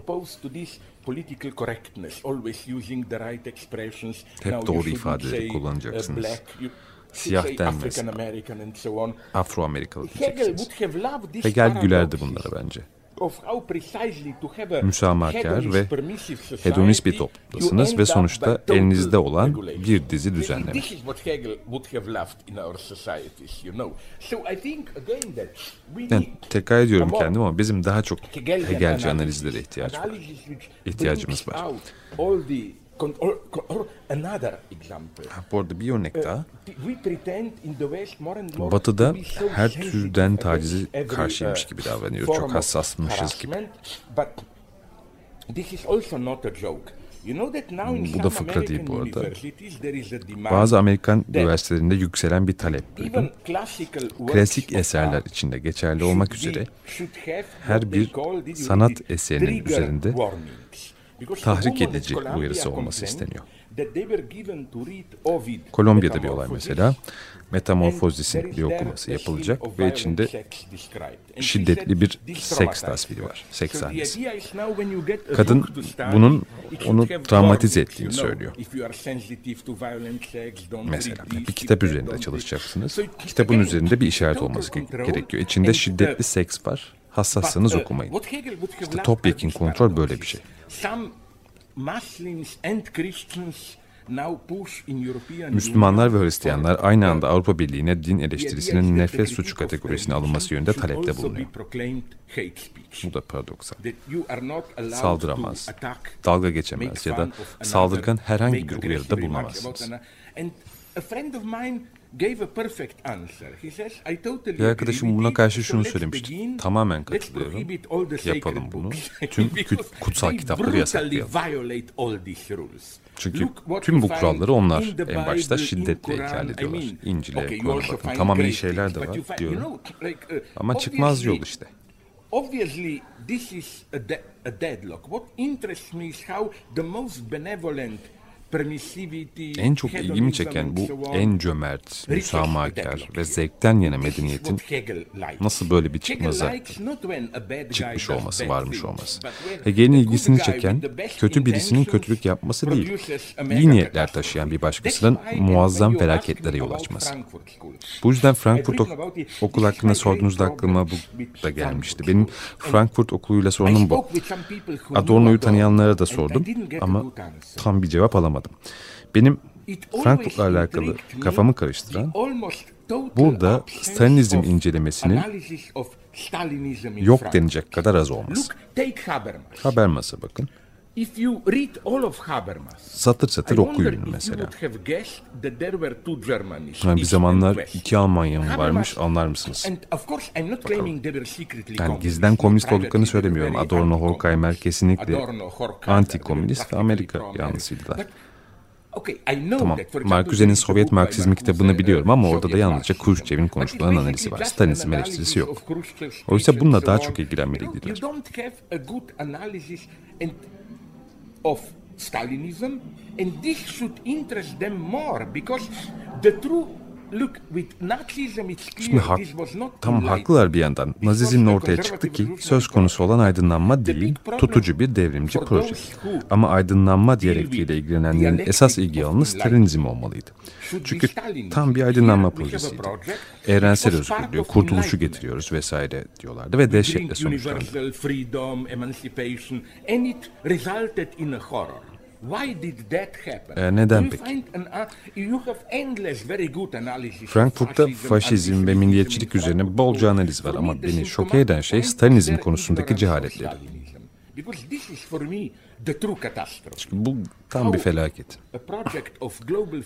Hep doğru ifadeleri kullanacaksınız. Siyah denmez. Afro-Amerikalı diyeceksiniz. Hegel gülerdi bunlara bence müsamahakar ve hedonist bir toplumdasınız ve sonuçta elinizde olan bir dizi düzenleme. Yani tekrar ediyorum kendim ama bizim daha çok Hegelci analizlere ihtiyaç var. ihtiyacımız var. Bu arada bir örnek daha. Batı'da her türden tacizi karşıymış gibi davranıyor. Çok hassasmışız gibi. Bu da fıkra değil bu arada. Bazı Amerikan üniversitelerinde yükselen bir talep duydum. Klasik eserler içinde geçerli olmak üzere her bir sanat eserinin üzerinde tahrik edici uyarısı olması isteniyor. Kolombiya'da bir olay mesela. Metamorfozis'in bir okuması yapılacak ve içinde şiddetli bir seks tasviri var. Seks sahnesi. Kadın bunun onu travmatize ettiğini söylüyor. Mesela bir kitap üzerinde çalışacaksınız. Kitabın üzerinde bir işaret olması gerekiyor. İçinde şiddetli seks var. Hassassanız okumayın. İşte topyekun kontrol böyle bir şey. Müslümanlar ve Hristiyanlar aynı anda Avrupa Birliği'ne din eleştirisinin nefret suçu kategorisine alınması yönünde talepte bulunuyor. Bu da paradoksal. Saldıramaz, dalga geçemez ya da saldırgan herhangi bir uyarıda bulunamazsınız. Bir arkadaşım buna karşı şunu söylemişti. Tamamen katılıyorum. Yapalım bunu. Tüm kutsal kitapları yasaklayalım. Çünkü tüm bu kuralları onlar en başta şiddetle ihlal ediyorlar. İncil'e, Kur'an'a bakın. Tamam iyi şeyler de var diyorum. Uh, Ama çıkmaz yol işte. Obviously this is a, de a deadlock. What interests me is how the most benevolent En çok ilgimi çeken bu en cömert, müsamahakar ve zevkten yana medeniyetin nasıl böyle bir çıkmaza çıkmış olması, varmış olması. Hegel'in ilgisini çeken kötü birisinin kötülük yapması değil, iyi niyetler taşıyan bir başkasının muazzam felaketlere yol açması. Bu yüzden Frankfurt ok okul hakkında sorduğunuzda aklıma bu da gelmişti. Benim Frankfurt okuluyla sorunum bu. Adorno'yu tanıyanlara da sordum ama tam bir cevap alamadım. Benim Frankfurt'la alakalı kafamı karıştıran burada Stalinizm incelemesinin yok denecek kadar az olması. Habermas'a bakın. Satır satır okuyun mesela. Yani bir zamanlar iki Almanya mı varmış anlar mısınız? Bakalım. Yani gizden komünist olduklarını söylemiyorum. Adorno, Horkheimer kesinlikle anti-komünist ve Amerika yanlısıydılar. Tamam, Marcuse'nin Sovyet Marksizmi kitabını biliyorum ama orada da yalnızca Khrushchev'in konuşmaların analizi var. Stalinizm eleştirisi yok. Oysa bununla daha çok ilgilenmeliydiler. Stalinism, and this should interest them more because the true Şimdi hak, tam haklılar bir yandan. Nazizmle ortaya çıktı ki söz konusu olan aydınlanma değil, tutucu bir devrimci proje. Ama aydınlanma diyalektiğiyle ilgilenenlerin esas ilgi alanı Stalinizm olmalıydı. Çünkü tam bir aydınlanma projesiydi. Evrensel özgürlüğü, kurtuluşu getiriyoruz vesaire diyorlardı ve dehşetle sonuçlandı. E, neden peki? Frankfurt'ta faşizm ve milliyetçilik üzerine bolca analiz var ama beni şoke eden şey Stalinizm konusundaki cehaletleri. Çünkü bu tam bir felaket.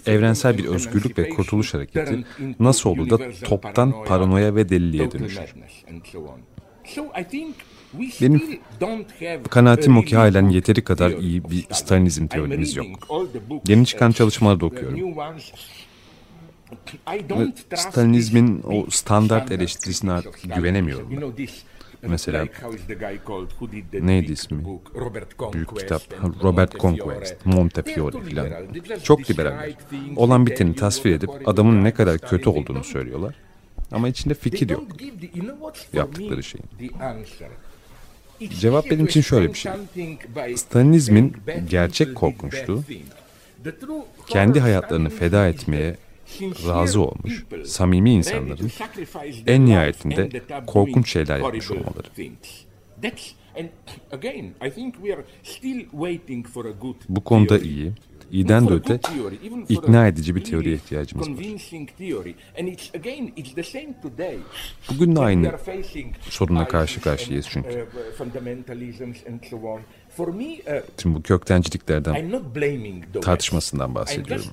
Evrensel bir özgürlük ve kurtuluş hareketi nasıl olur da toptan paranoya ve deliliğe dönüşür? Benim kanaatim o ki halen yeteri kadar iyi bir Stalinizm teorimiz yok. Yeni çıkan çalışmaları da okuyorum. Stalinizmin o standart eleştirisine güvenemiyorum ben. Mesela neydi ismi? Büyük kitap. Robert Conquest, Montefiore filan. Çok liberaller. Olan biteni tasvir edip adamın ne kadar kötü olduğunu söylüyorlar. Ama içinde fikir yok. Yaptıkları şeyin. Cevap benim için şöyle bir şey. Stalinizmin gerçek korkunçluğu kendi hayatlarını feda etmeye razı olmuş samimi insanların en nihayetinde korkunç şeyler yapmış olmaları. Bu konuda iyi, iyiden de öte ikna edici bir teoriye ihtiyacımız var. Bugün de aynı sorunla karşı karşıyayız çünkü. Şimdi bu köktenciliklerden tartışmasından bahsediyorum.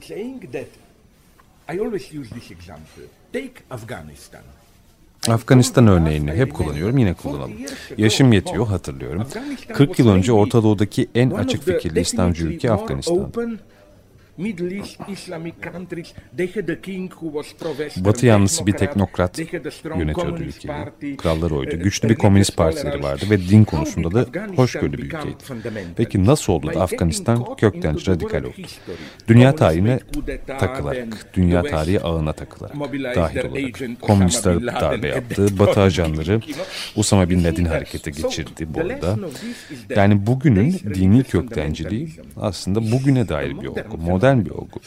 Afganistan örneğini hep kullanıyorum yine kullanalım. Yaşım yetiyor hatırlıyorum. 40 yıl önce Orta Doğu'daki en açık fikirli İslamcı ülke Afganistan. Batı yanlısı bir teknokrat yönetiyordu ülkeyi. Krallar oydu. Güçlü bir komünist partileri vardı ve din konusunda da hoşgörülü bir ülkeydi. Peki nasıl oldu da Afganistan kökten radikal oldu? Dünya tarihine takılarak, dünya tarihi ağına takılarak, dahil olarak. Komünistler darbe yaptı, Batı ajanları Usama Bin Laden harekete geçirdi bu arada. Yani bugünün dini köktenciliği aslında bugüne dair bir olgu. Modern modern bir olgu.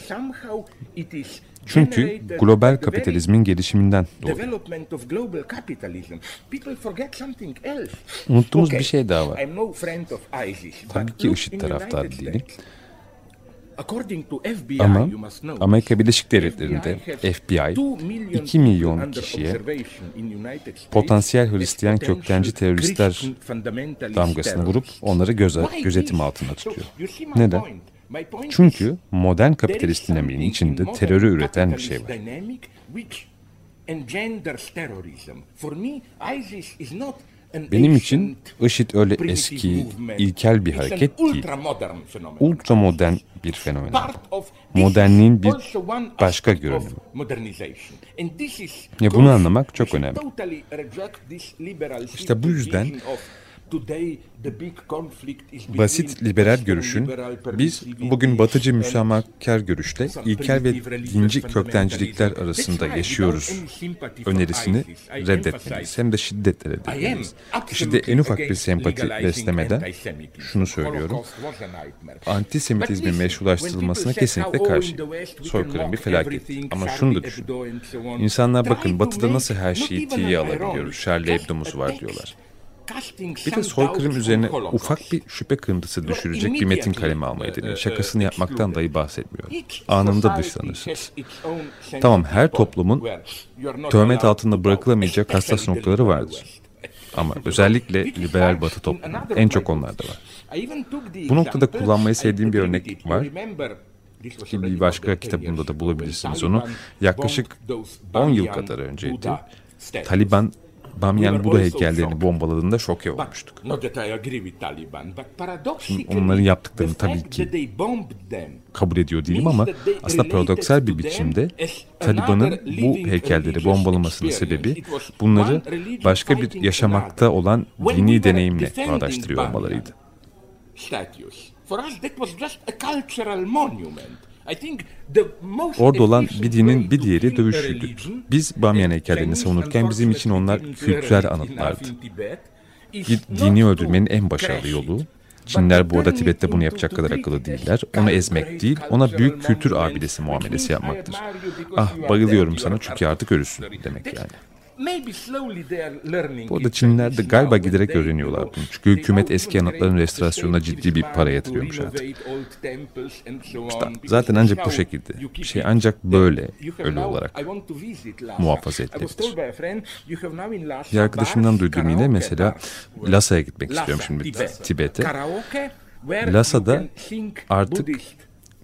Çünkü global kapitalizmin gelişiminden doğuyor. Unuttuğumuz bir şey daha var. Tabii ki IŞİD taraftarı değilim. Ama Amerika Birleşik Devletleri'nde FBI 2 milyon kişiye potansiyel Hristiyan köktenci teröristler damgasını vurup onları göze, gözetim altında tutuyor. Neden? Çünkü modern kapitalist dinamiğin içinde terörü üreten bir şey var. Benim için IŞİD öyle eski, ilkel bir hareket değil. Ultra modern bir fenomen. Modernliğin bir başka görünümü. Ya bunu anlamak çok önemli. İşte bu yüzden Basit liberal görüşün, biz bugün batıcı müsamahkar görüşle ilkel ve dinci köktencilikler arasında yaşıyoruz önerisini reddetmeliyiz. Hem de şiddetle reddetmeliyiz. Şimdi en ufak bir sempati beslemeden şunu söylüyorum. Antisemitizmin meşrulaştırılmasına kesinlikle karşı. Soykırım bir felaket. Ama şunu da düşün. İnsanlar bakın batıda nasıl her şeyi tiye alabiliyoruz. Charlie Hebdo'muz var diyorlar. Bir de soykırım üzerine ufak bir şüphe kırıntısı düşürecek bir metin kaleme almayı deneyin. Şakasını yapmaktan dahi bahsetmiyor. Anında dışlanırsınız. Tamam her toplumun töhmet altında bırakılamayacak hassas noktaları vardır. Ama özellikle liberal batı toplumu en çok onlarda var. Bu noktada kullanmayı sevdiğim bir örnek var ki bir başka kitabımda da bulabilirsiniz onu. Yaklaşık 10 yıl kadar önceydi. Taliban Bamyan Buda heykellerini bombaladığında şoke olmuştuk. Şimdi onların yaptıklarını tabii ki kabul ediyor değilim ama aslında paradoksal bir biçimde Taliban'ın bu heykelleri bombalamasının sebebi bunları başka bir yaşamakta olan dini deneyimle bağdaştırıyor olmalarıydı. For us that was just a cultural monument. Orada olan bir dinin bir diğeri dövüşüydü. Biz Bamyan heykellerini savunurken bizim için onlar kültürel anıtlardı. Bir dini öldürmenin en başarılı yolu, Çinler bu arada Tibet'te bunu yapacak kadar akıllı değiller. Onu ezmek değil, ona büyük kültür abidesi muamelesi yapmaktır. Ah bayılıyorum sana çünkü artık ölüsün demek yani. Bu arada Çinliler de galiba giderek öğreniyorlar bunu. Çünkü hükümet eski anıtların restorasyonuna ciddi bir para yatırıyormuş artık. İşte zaten ancak bu şekilde. Bir şey ancak böyle ölü olarak muhafaza edilebilir. Bir arkadaşımdan duyduğum yine mesela Lasa'ya gitmek istiyorum şimdi Tibet'e. Lasa'da artık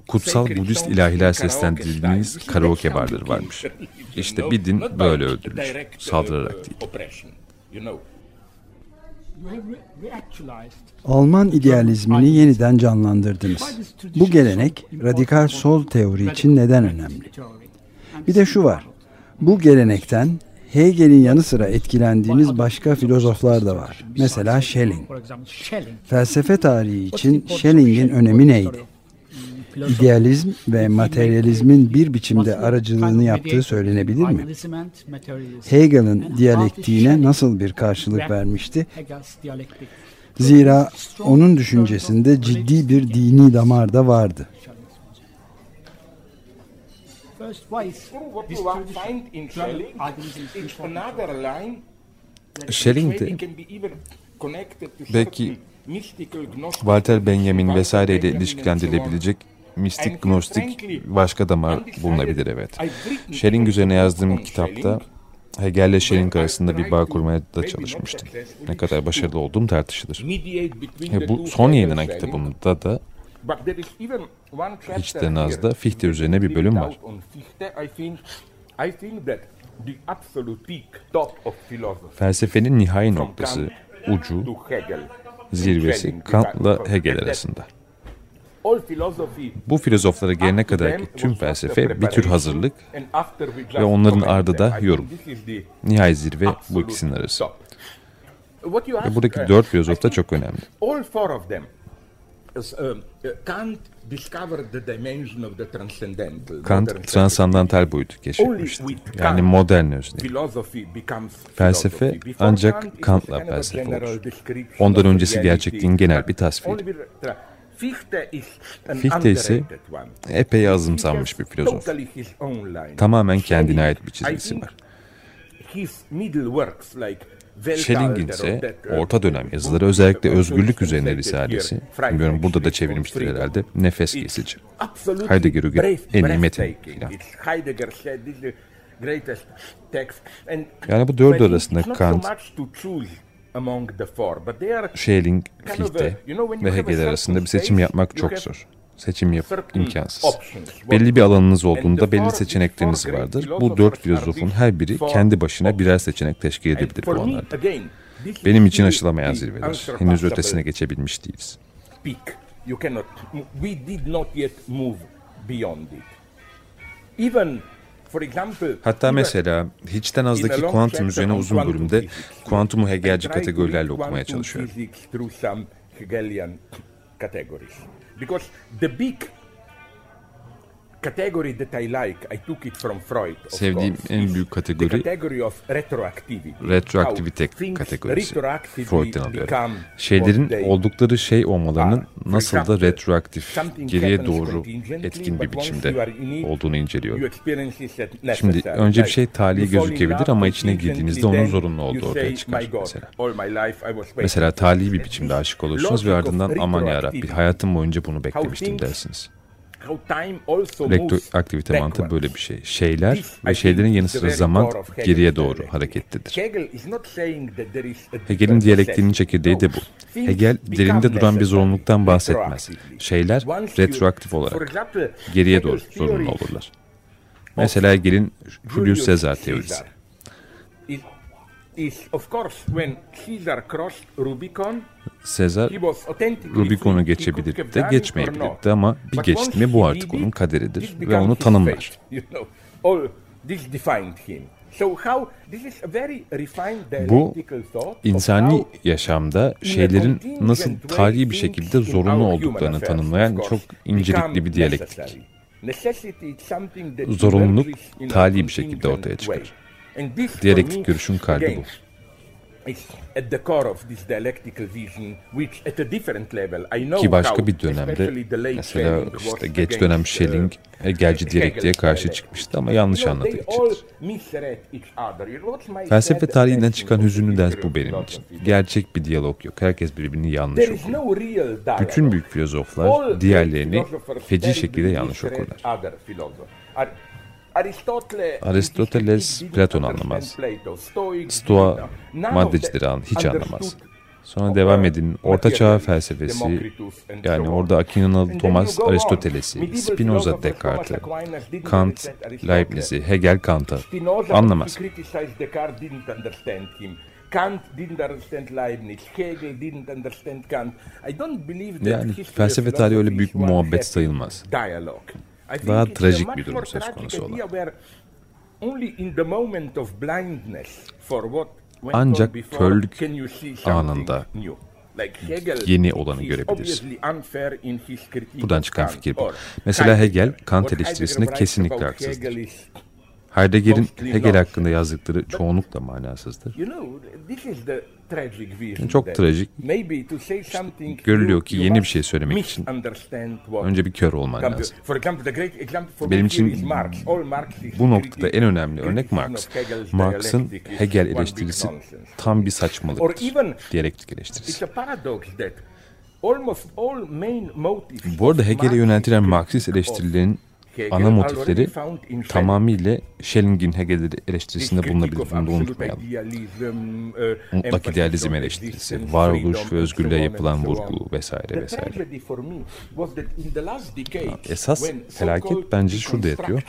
kutsal Budist ilahiler seslendirdiğiniz karaoke barları varmış. İşte bir din böyle öldürülür. Saldırarak değil. Alman idealizmini yeniden canlandırdınız. Bu gelenek radikal sol teori için neden önemli? Bir de şu var. Bu gelenekten Hegel'in yanı sıra etkilendiğiniz başka filozoflar da var. Mesela Schelling. Felsefe tarihi için Schelling'in önemi neydi? İdealizm ve materyalizmin bir biçimde aracılığını yaptığı söylenebilir mi? Hegel'in diyalektiğine nasıl bir karşılık vermişti? Zira onun düşüncesinde ciddi bir dini damar da vardı. Schelling de belki Walter Benjamin vesaireyle ilişkilendirilebilecek mistik, gnostik başka damar bulunabilir evet. Schelling üzerine yazdığım kitapta Hegel ile Schelling arasında bir bağ kurmaya da çalışmıştım. Ne kadar başarılı olduğum tartışılır. Ve bu son yayınlanan kitabımda da hiç de nazda Fichte üzerine bir bölüm var. Felsefenin nihai noktası, ucu, zirvesi Kant'la Hegel arasında. Bu filozoflara gelene kadarki tüm felsefe bir tür hazırlık ve onların ardı da yorum. Nihai zirve bu ikisinin arası. Ve buradaki dört filozof da çok önemli. Kant transandantal boyutu keşfetmişti. Yani modern özne. Felsefe ancak Kant'la felsefe olur. Ondan öncesi gerçekliğin genel bir tasviri. Fichte ise epey azımsanmış bir filozof. Tamamen kendine ait bir çizgisi var. Schelling'in ise orta dönem yazıları özellikle özgürlük üzerine risalesi, bilmiyorum burada da çevirmiştir herhalde, nefes kesici. Heidegger'e en iyi metin filan. Yani bu dördü arasında Kant, Schelling, Fichte ve Hegel arasında bir seçim yapmak çok zor. Seçim yap imkansız. Belli bir alanınız olduğunda belli seçenekleriniz vardır. Bu dört filozofun her biri kendi başına birer seçenek teşkil edebilir bu alanlarda. Benim için aşılamayan zirveler. Henüz ötesine geçebilmiş değiliz. Hatta mesela hiçten azdaki kuantum üzerine uzun bölümde kuantumu Hegelci kategorilerle okumaya çalışıyorum. Because the big category that I like, I took it from Freud. Sevdiğim en büyük kategori retroaktivite kategorisi. Freud'dan alıyorum. Şeylerin oldukları şey olmalarının nasıl da retroaktif, geriye doğru etkin bir biçimde olduğunu inceliyorum. Şimdi önce bir şey tali gözükebilir ama içine girdiğinizde onun zorunlu olduğu ortaya çıkar mesela. Mesela tali bir biçimde aşık olursunuz ve ardından aman yarabbi hayatım boyunca bunu beklemiştim dersiniz. Retroaktivite mantığı böyle bir şey. Şeyler ve şeylerin yanı sıra zaman geriye doğru hareketlidir. Hegel'in diyalektiğinin çekirdeği de bu. Hegel derinde duran bir zorunluluktan bahsetmez. Şeyler retroaktif olarak geriye doğru zorunlu olurlar. Mesela Hegel'in Julius Caesar teorisi. Sezar Rubicon'u geçebilirdi de geçmeyebilirdi ama bir geçti mi bu artık onun kaderidir ve onu tanımlar. Bu insani yaşamda şeylerin nasıl tarihi bir şekilde zorunlu olduklarını tanımlayan çok incelikli bir diyalektik. Zorunluluk tali bir şekilde ortaya çıkar. Diyalektik görüşün kalbi bu. Ki başka bir dönemde mesela işte geç dönem Schelling Hegelci diyalektiğe karşı çıkmıştı ama yanlış anladığı içindir. Felsefe tarihinden çıkan hüzünlü ders bu benim için. Gerçek bir diyalog yok. Herkes birbirini yanlış okuyor. Bütün büyük filozoflar diğerlerini feci şekilde yanlış okurlar. Aristoteles Platon anlamaz. Stoa maddecileri hiç anlamaz. Sonra devam edin. Orta Çağ felsefesi, yani orada Aquinalı Thomas Aristoteles'i, Spinoza Descartes'i, Kant Leibniz'i, Hegel Kant'ı anlamaz. Kant didn't understand Leibniz, Hegel didn't understand Kant. I don't believe that yani felsefe tarihi öyle büyük bir muhabbet sayılmaz daha trajik bir durum söz konusu olan. Ancak körlük anında yeni olanı görebilirsin. Buradan çıkan fikir bu. Mesela Hegel, Kant eleştirisinde kesinlikle haksızdır. Heidegger'in Hegel hakkında yazdıkları çoğunlukla manasızdır. Çok trajik. İşte görülüyor ki yeni bir şey söylemek için önce bir kör olman lazım. Benim için bu noktada en önemli örnek Marx. Marx'ın Hegel eleştirisi tam bir saçmalıktır. Diyalektik eleştirisi. Bu arada Hegel'e yöneltilen Marksist eleştirilerin ana motifleri tamamıyla Schelling'in Hegel eleştirisinde bulunabilir. Bunu da unutmayalım. Mutlak idealizm eleştirisi, varoluş ve özgürlüğe yapılan vurgu vesaire vesaire. Esas felaket bence şurada yatıyor.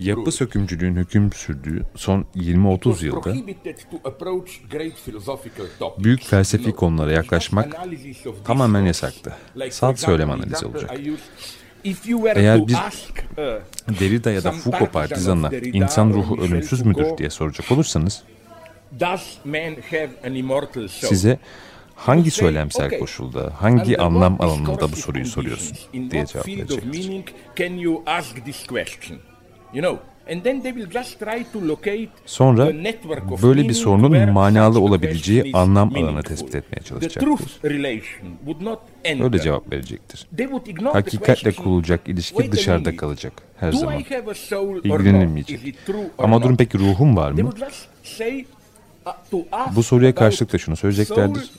Yapı sökümcülüğün hüküm sürdüğü son 20-30 yılda büyük felsefi konulara yaklaşmak tamamen yasaktı. Salt söylem analizi olacak. Eğer biz uh, Derrida ya da Foucault partizanına insan ruhu ölümsüz müdür diye soracak olursanız size hangi söylemsel koşulda, hangi anlam alanında bu soruyu soruyorsun diye cevap verecektir. Sonra böyle bir sorunun manalı olabileceği anlam alanı tespit etmeye çalışacaktır. Öyle cevap verecektir. Hakikatle kurulacak ilişki dışarıda kalacak her zaman. İlgilenilmeyecek. Ama durum peki ruhum var mı? Bu soruya karşılık da şunu söyleyeceklerdir.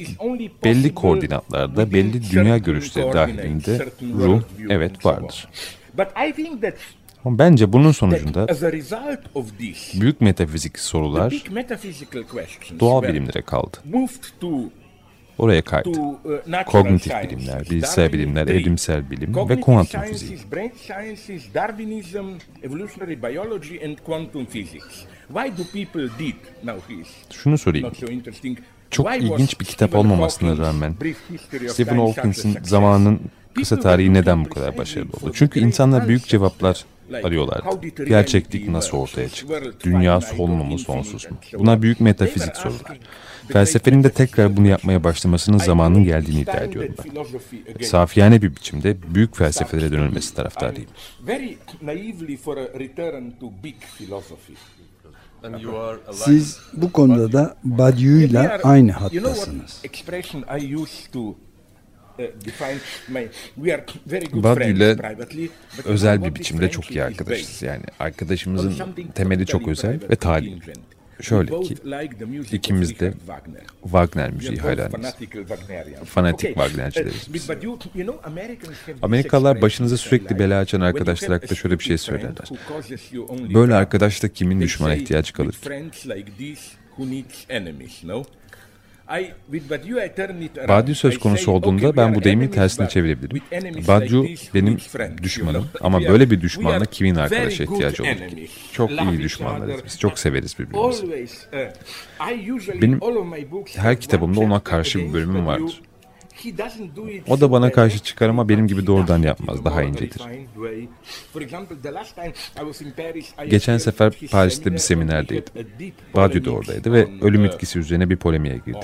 Belli koordinatlarda, belli dünya görüşleri dahilinde ruh evet vardır. Ama bence bunun sonucunda büyük metafizik sorular doğal bilimlere kaldı. Oraya kaydı. Uh, Kognitif bilimler, bilgisayar bilimler, evrimsel bilim ve kuantum fiziği. Şunu sorayım. Çok ilginç bir kitap olmamasına rağmen Stephen Hawking'in zamanının kısa tarihi neden bu kadar başarılı oldu? Çünkü insanlar büyük cevaplar arıyorlardı. Gerçeklik nasıl ortaya çıktı? Dünya sonlu mu sonsuz mu? Buna büyük metafizik sorular. Felsefenin de tekrar bunu yapmaya başlamasının zamanının geldiğini iddia ediyorum ben. Safiyane bir biçimde büyük felsefelere dönülmesi taraftarıyım. Siz bu konuda da Badiou'yla aynı hattasınız. Badiou ile özel bir biçimde çok iyi arkadaşız. Yani arkadaşımızın temeli çok özel ve tarihi. Şöyle ki ikimiz de Wagner müziği hayranıyız. Fanatik Wagnercileriz biz. Amerikalılar başınıza sürekli bela açan arkadaşlar hakkında şöyle bir şey söylerler. Böyle arkadaşla kimin düşmana ihtiyacı kalır? Badiou söz konusu olduğunda ben bu deyimin tersine çevirebilirim. Badiou benim düşmanım ama böyle bir düşmanla kimin arkadaşa ihtiyacı olur ki? Çok iyi düşmanlarız biz. Çok severiz birbirimizi. Benim her kitabımda ona karşı bir bölümüm vardır. O da bana karşı çıkar ama benim gibi doğrudan yapmaz, daha incedir. Geçen sefer Paris'te bir seminerdeydim. Badiou da oradaydı ve ölüm etkisi üzerine bir polemiğe girdik.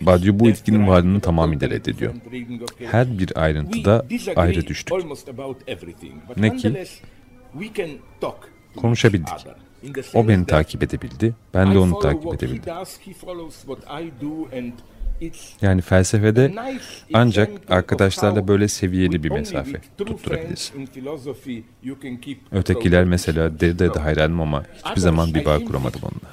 Badiou bu etkinin varlığını tamamıyla reddediyor. Her bir ayrıntıda ayrı düştük. Ne ki konuşabildik. O beni takip edebildi, ben de onu takip edebildim. Yani felsefede ancak arkadaşlarla böyle seviyeli bir mesafe tutturabilirsin. Ötekiler mesela Derrida'ya hayranım ama hiçbir zaman bir bağ kuramadım onunla.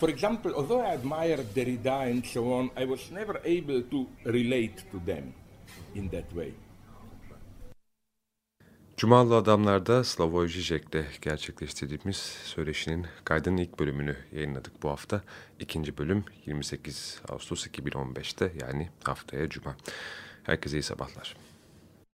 Cumalı Adamlar'da Slavoj Žižek'le gerçekleştirdiğimiz söyleşinin kaydının ilk bölümünü yayınladık bu hafta. İkinci bölüm 28 Ağustos 2015'te yani haftaya Cuma. Herkese iyi sabahlar.